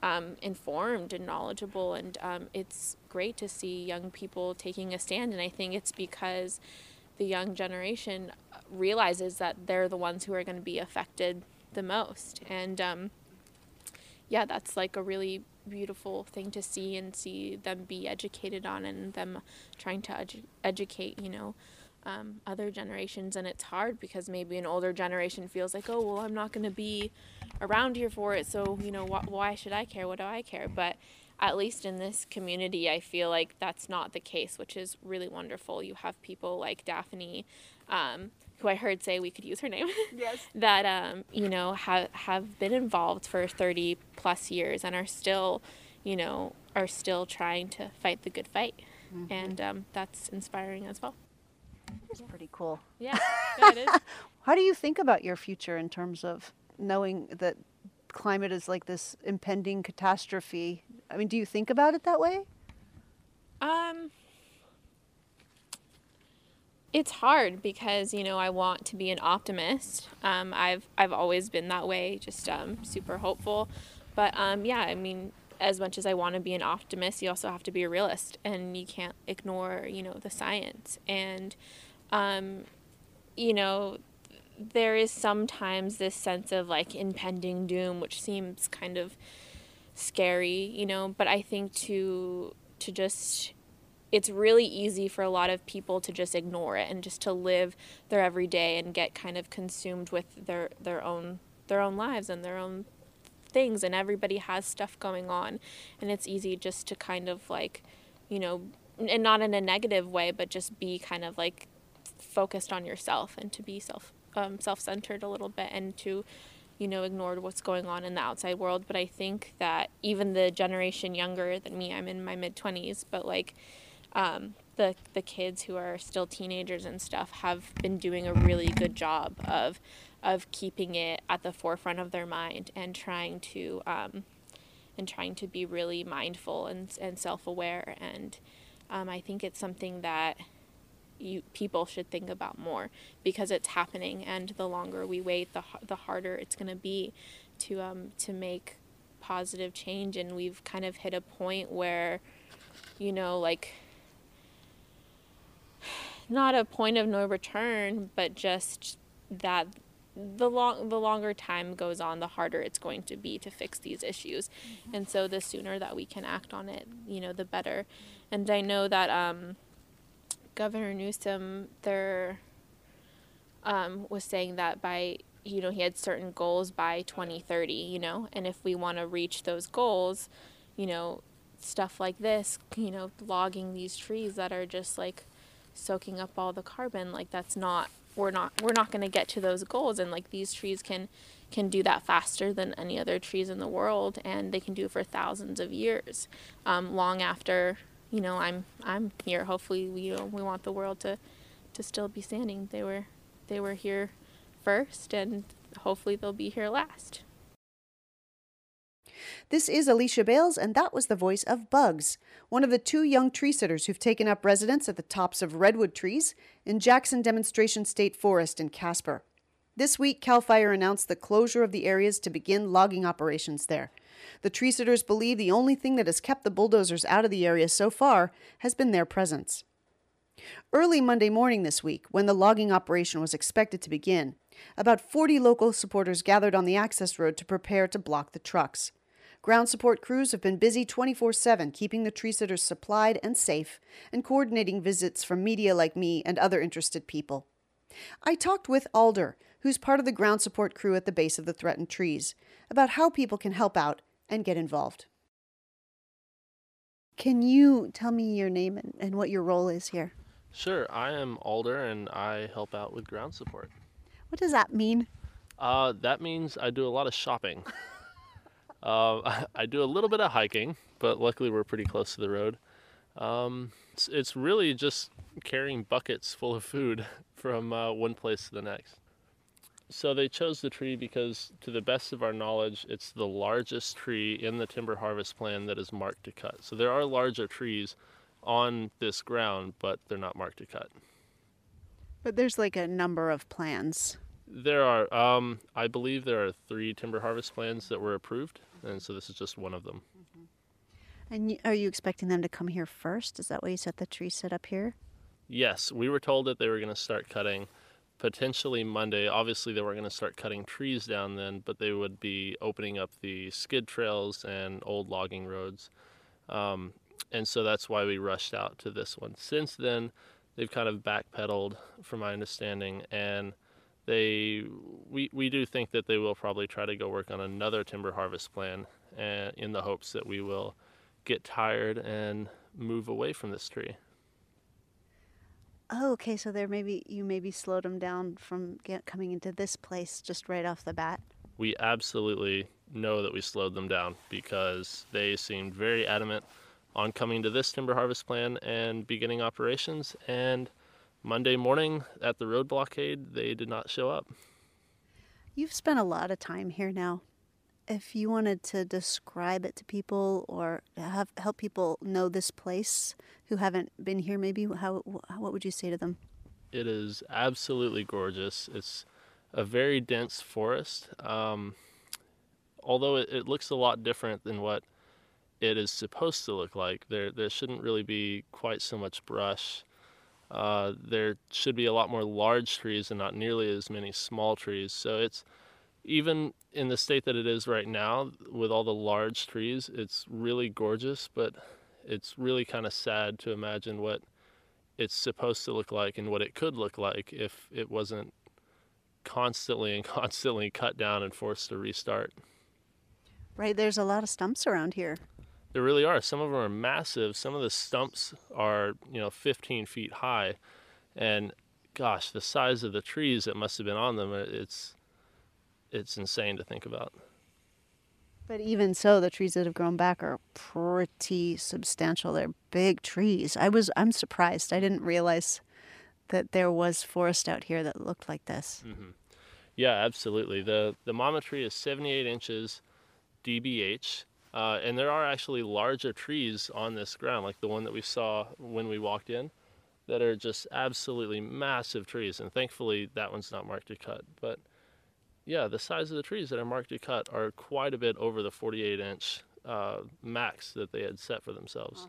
um, informed and knowledgeable. And um, it's great to see young people taking a stand and I think it's because the young generation realizes that they're the ones who are going to be affected the most. And um, yeah that's like a really beautiful thing to see and see them be educated on and them trying to edu- educate you know um, other generations. And it's hard because maybe an older generation feels like oh well i'm not going to be around here for it so you know wh- why should i care? What do i care? But at least in this community i feel like that's not the case which is really wonderful. You have people like daphne um, who i heard say we could use her name Yes. that um, you know have have been involved for 30 plus years and are still you know are still trying to fight the good fight and um, that's inspiring as well It's pretty cool. yeah, yeah it is How do you think about your future in terms of knowing that climate is like this impending catastrophe? I mean, do you think about it that way? Um, it's hard because you know I want to be an optimist. Um, I've I've always been that way, just um, super hopeful. But um, yeah, I mean, as much as I want to be an optimist, you also have to be a realist, and you can't ignore you know the science. And um, you know, there is sometimes this sense of like impending doom, which seems kind of scary, you know. But I think to to just it's really easy for a lot of people to just ignore it and just to live their everyday and get kind of consumed with their their own their own lives and their own things and everybody has stuff going on. And it's easy just to kind of like you know and not in a negative way but just be kind of like focused on yourself and to be self um, self-centered a little bit and to you know ignore what's going on in the outside world. But i think that even the generation younger than me i'm in my mid 20s but like um, the the kids who are still teenagers and stuff have been doing a really good job of of keeping it at the forefront of their mind and trying to um, and trying to be really mindful and and self aware and um, I think it's something that you people should think about more because it's happening. And the longer we wait the the harder it's going to be to um to make positive change. And we've kind of hit a point where you know like not a point of no return but just that the long the longer time goes on the harder it's going to be to fix these issues. And so the sooner that we can act on it you know the better. And i know that um governor newsom there um, was saying that by you know he had certain goals by 2030 you know and if we want to reach those goals you know stuff like this, you know, logging these trees that are just like soaking up all the carbon, like that's not we're not we're not going to get to those goals. And like these trees can can do that faster than any other trees in the world and they can do it for thousands of years um, long after you know i'm i'm here. Hopefully we you know, we want the world to to still be standing. They were they were here first and hopefully they'll be here last This is Alicia Bales, and that was the voice of Bugs, one of the two young tree sitters who've taken up residence at the tops of redwood trees in Jackson Demonstration State Forest in Caspar. This week, CAL FIRE announced the closure of the areas to begin logging operations there. The tree sitters believe the only thing that has kept the bulldozers out of the area so far has been their presence. Early Monday morning this week, when the logging operation was expected to begin, about 40 local supporters gathered on the access road to prepare to block the trucks. Ground support crews have been busy 24 7, keeping the tree sitters supplied and safe, and coordinating visits from media like me and other interested people. I talked with Alder, who's part of the ground support crew at the base of the threatened trees, about how people can help out and get involved. Can you tell me your name and, and what your role is here? Sure, I am Alder and I help out with ground support. What does that mean? Uh, that means I do a lot of shopping. uh, I do a little bit of hiking, but luckily we're pretty close to the road. Um, it's, it's really just carrying buckets full of food from uh, one place to the next. So they chose the tree because, to the best of our knowledge, it's the largest tree in the timber harvest plan that is marked to cut. So there are larger trees on this ground, but they're not marked to cut. But there's like a number of plans. There are, um, I believe, there are three timber harvest plans that were approved, and so this is just one of them. And are you expecting them to come here first? Is that why you set the tree set up here? Yes, we were told that they were going to start cutting potentially Monday. Obviously, they weren't going to start cutting trees down then, but they would be opening up the skid trails and old logging roads. Um, and so that's why we rushed out to this one. Since then, they've kind of backpedaled, from my understanding, and they we we do think that they will probably try to go work on another timber harvest plan, and in the hopes that we will get tired and move away from this tree. Oh, okay. So there maybe you maybe slowed them down from get, coming into this place just right off the bat. We absolutely know that we slowed them down because they seemed very adamant on coming to this timber harvest plan and beginning operations. And Monday morning at the road blockade, they did not show up. You've spent a lot of time here now. If you wanted to describe it to people or have help people know this place who haven't been here, maybe how what would you say to them? It is absolutely gorgeous. It's a very dense forest. Um, although it, it looks a lot different than what it is supposed to look like, there there shouldn't really be quite so much brush. Uh, there should be a lot more large trees and not nearly as many small trees. So it's even in the state that it is right now, with all the large trees, it's really gorgeous, but it's really kind of sad to imagine what it's supposed to look like and what it could look like if it wasn't constantly and constantly cut down and forced to restart. Right, there's a lot of stumps around here. There really are. Some of them are massive. Some of the stumps are, you know, 15 feet high. And gosh, the size of the trees that must have been on them, it's it's insane to think about. But even so, the trees that have grown back are pretty substantial. They're big trees. I was I'm surprised. I didn't realize that there was forest out here that looked like this. Mm-hmm. Yeah, absolutely. The the mama tree is 78 inches DBH, uh, and there are actually larger trees on this ground, like the one that we saw when we walked in, that are just absolutely massive trees. And thankfully, that one's not marked to cut. But yeah, the size of the trees that are marked to cut are quite a bit over the 48 inch uh, max that they had set for themselves.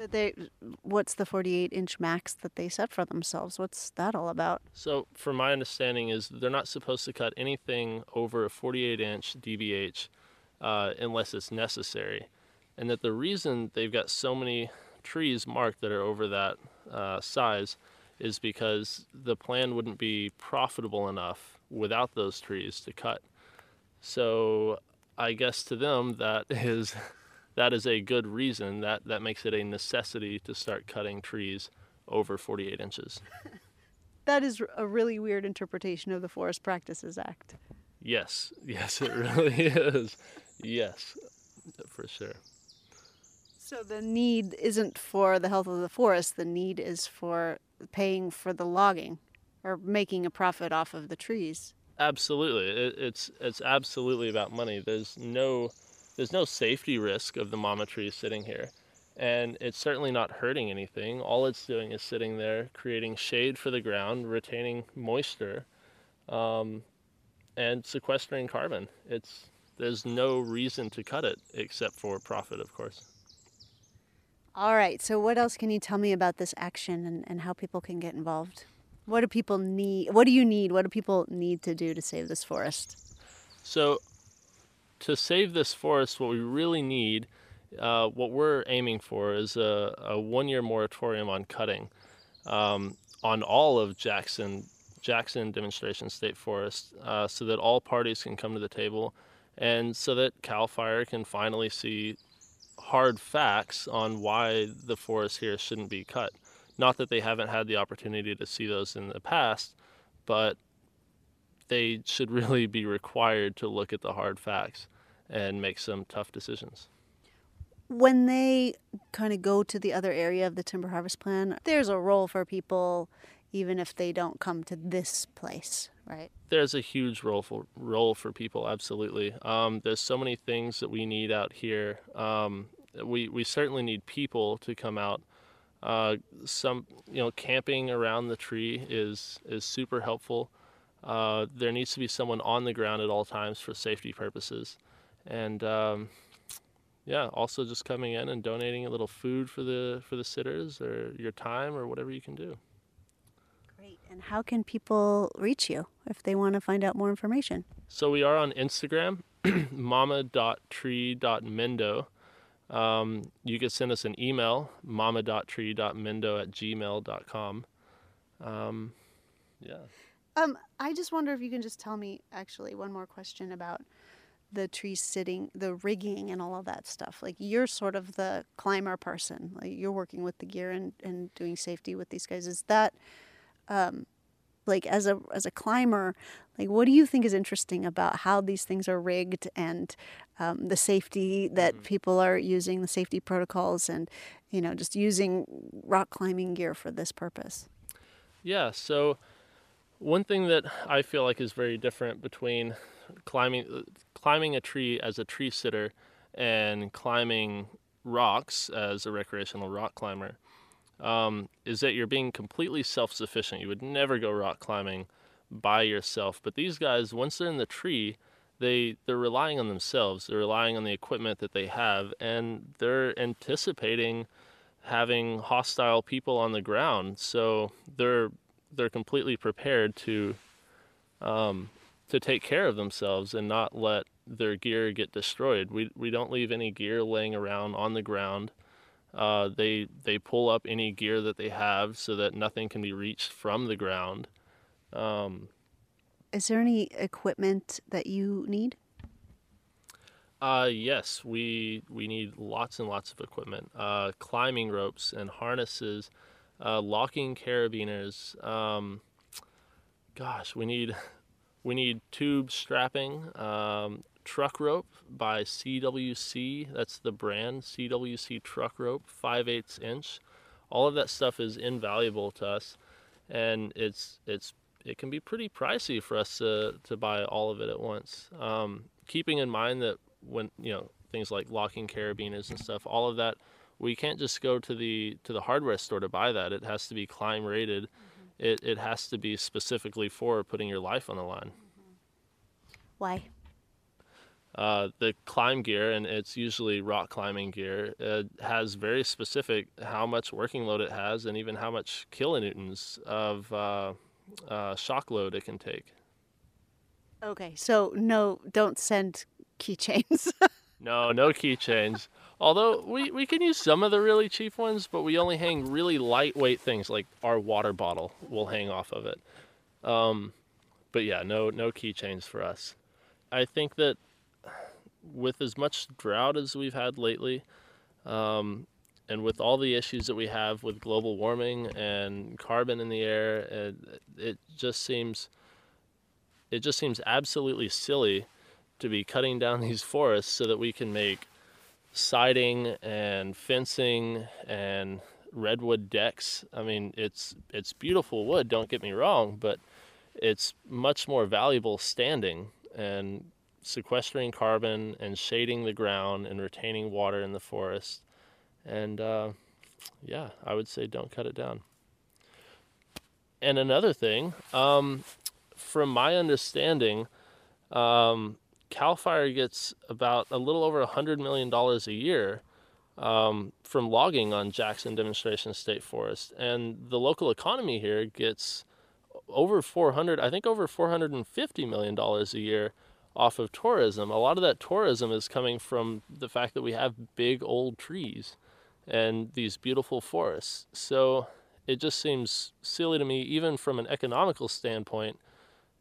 But they what's the 48 inch max that they set for themselves? What's that all about? So, from my understanding, is they're not supposed to cut anything over a 48 inch DBH uh, unless it's necessary, and that the reason they've got so many trees marked that are over that uh, size is because the plan wouldn't be profitable enough without those trees to cut. So, I guess to them that is that is a good reason. That that makes it a necessity to start cutting trees over 48 inches. That is a really weird interpretation of the Forest Practices Act. Yes, yes, it really is. Yes, for sure. So the need isn't for the health of the forest, the need is for paying for the logging or making a profit off of the trees. Absolutely, it, it's it's absolutely about money. There's no there's no safety risk of the mama tree sitting here, and it's certainly not hurting anything. All it's doing is sitting there, creating shade for the ground, retaining moisture, um, and sequestering carbon. It's there's no reason to cut it except for profit, of course. All right, so what else can you tell me about this action and, and how people can get involved? What do people need? What do you need? What do people need to do to save this forest? So, to save this forest, what we really need, uh, what we're aiming for, is a, a one year moratorium on cutting um, on all of Jackson, Jackson Demonstration State Forest, uh, so that all parties can come to the table and so that CAL FIRE can finally see hard facts on why the forest here shouldn't be cut. Not that they haven't had the opportunity to see those in the past, but they should really be required to look at the hard facts and make some tough decisions. When they kind of go to the other area of the timber harvest plan, there's a role for people even if they don't come to this place, right? There's a huge role for role for people, absolutely. Um, there's so many things that we need out here. Um, we we certainly need people to come out. Uh, some you know camping around the tree is is super helpful. Uh, there needs to be someone on the ground at all times for safety purposes, and um, yeah, also just coming in and donating a little food for the for the sitters or your time or whatever you can do. Great. And how can people reach you if they want to find out more information? So we are on Instagram, mama.tree.mendo. Um, you can send us an email, mama.tree.mendo at gmail.com. Um, yeah. Um, I just wonder if you can just tell me actually one more question about the tree sitting, the rigging, and all of that stuff. Like you're sort of the climber person. Like you're working with the gear and, and doing safety with these guys. Is that um, like as a as a climber, like what do you think is interesting about how these things are rigged and um, the safety that mm-hmm. people are using, the safety protocols, and you know just using rock climbing gear for this purpose? Yeah. So one thing that I feel like is very different between climbing climbing a tree as a tree sitter and climbing rocks as a recreational rock climber um, is that you're being completely self sufficient. You would never go rock climbing by yourself. But these guys, once they're in the tree, they they're relying on themselves. They're relying on the equipment that they have, and they're anticipating having hostile people on the ground. So they're they're completely prepared to um, to take care of themselves and not let their gear get destroyed. We we don't leave any gear laying around on the ground. Uh, they they pull up any gear that they have so that nothing can be reached from the ground. Um, Is there any equipment that you need? Uh, yes, we we need lots and lots of equipment. Uh, climbing ropes and harnesses, uh, locking carabiners. Um, gosh, we need we need tube strapping, um, truck rope by CWC. That's the brand, CWC truck rope, 5 8 inch. All of that stuff is invaluable to us, and it's it's it can be pretty pricey for us to, to buy all of it at once. Um, keeping in mind that when you know things like locking carabiners and stuff, all of that, we can't just go to the to the hardware store to buy that. It has to be climb rated. Mm-hmm. It it has to be specifically for putting your life on the line. Mm-hmm. Why? Uh, the climb gear, and it's usually rock climbing gear, uh, has very specific how much working load it has, and even how much kilonewtons of uh, uh shock load it can take. Okay, so no, don't send keychains. no, no keychains. Although we, we can use some of the really cheap ones, but we only hang really lightweight things like our water bottle will hang off of it. Um, but yeah, no no keychains for us. I think that with as much drought as we've had lately, um, and with all the issues that we have with global warming and carbon in the air, it, it just seems it just seems absolutely silly to be cutting down these forests so that we can make siding and fencing and redwood decks. I mean, it's it's beautiful wood, don't get me wrong, but it's much more valuable standing and sequestering carbon and shading the ground and retaining water in the forest. And uh, yeah, I would say don't cut it down. And another thing, um, from my understanding, um, Cal Fire gets about a little over a hundred million dollars a year um, from logging on Jackson Demonstration State Forest, and the local economy here gets over 400, I think over 450 million dollars a year off of tourism. A lot of that tourism is coming from the fact that we have big old trees and these beautiful forests. So it just seems silly to me, even from an economical standpoint,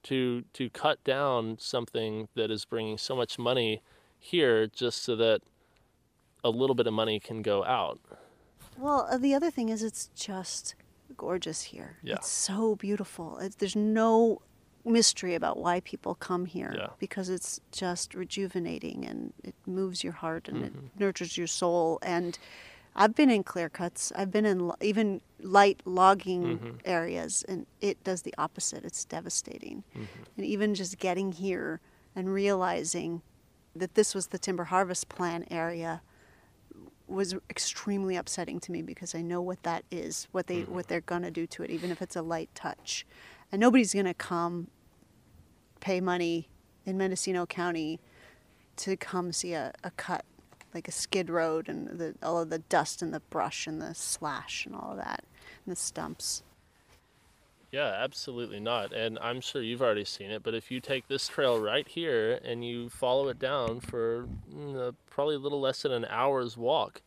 to to cut down something that is bringing so much money here just so that a little bit of money can go out. Well, uh, the other thing is it's just gorgeous here. Yeah. It's so beautiful. It's, there's no mystery about why people come here Yeah. because it's just rejuvenating and it moves your heart and it Mm-hmm. nurtures your soul. And I've been in clear cuts. I've been in lo- even light logging Mm-hmm. areas, and it does the opposite. It's devastating. Mm-hmm. And even just getting here and realizing that this was the timber harvest plan area was extremely upsetting to me because I know what that is, what they what they're gonna do to it, even if it's a light touch. And nobody's gonna come pay money in Mendocino County to come see a, a cut, like a skid road and the, all of the dust and the brush and the slash and all of that, and the stumps. Yeah, absolutely not. And I'm sure you've already seen it, but if you take this trail right here and you follow it down for mm, uh, probably a little less than an hour's walk,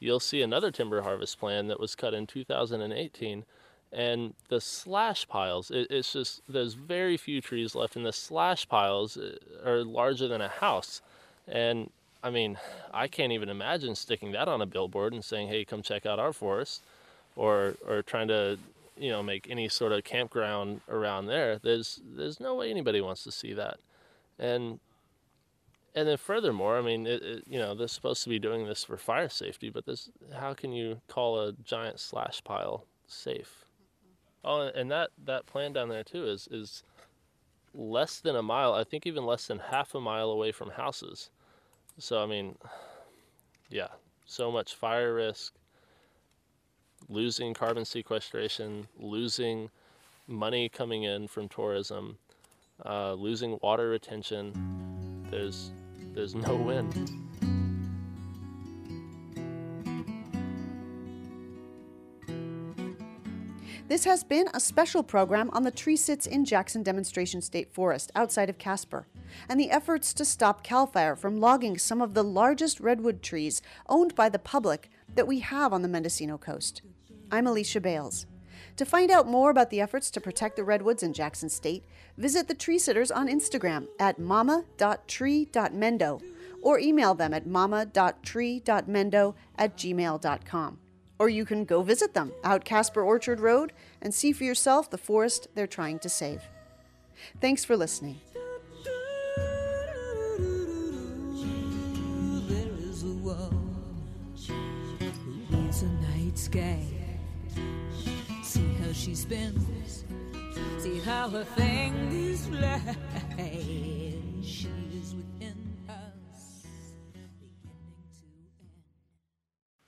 you'll see another timber harvest plan that was cut in 2018. And the slash piles, it, it's just, there's very few trees left, and the slash piles uh, are larger than a house. And I mean, I can't even imagine sticking that on a billboard and saying, hey, come check out our forest or or trying to you know make any sort of campground around there. There's there's no way anybody wants to see that. And and then furthermore i mean it, it, you know they're supposed to be doing this for fire safety but this how can you call a giant slash pile safe? Oh and that that plan down there too is is less than a mile i think even less than half a mile away from houses so i mean yeah so much fire risk losing carbon sequestration, losing money coming in from tourism, uh, losing water retention. There's there's no win. This has been a special program on the tree sits in Jackson Demonstration State Forest outside of Caspar and the efforts to stop CAL FIRE from logging some of the largest redwood trees owned by the public that we have on the Mendocino coast. I'm Alicia Bales. To find out more about the efforts to protect the redwoods in Jackson State, visit the tree sitters on Instagram at mama.tree.mendo or email them at mama.tree.mendo at gmail.com. Or you can go visit them out Caspar Orchard Road and see for yourself the forest they're trying to save. Thanks for listening. See how she spins, see how her fingers fly.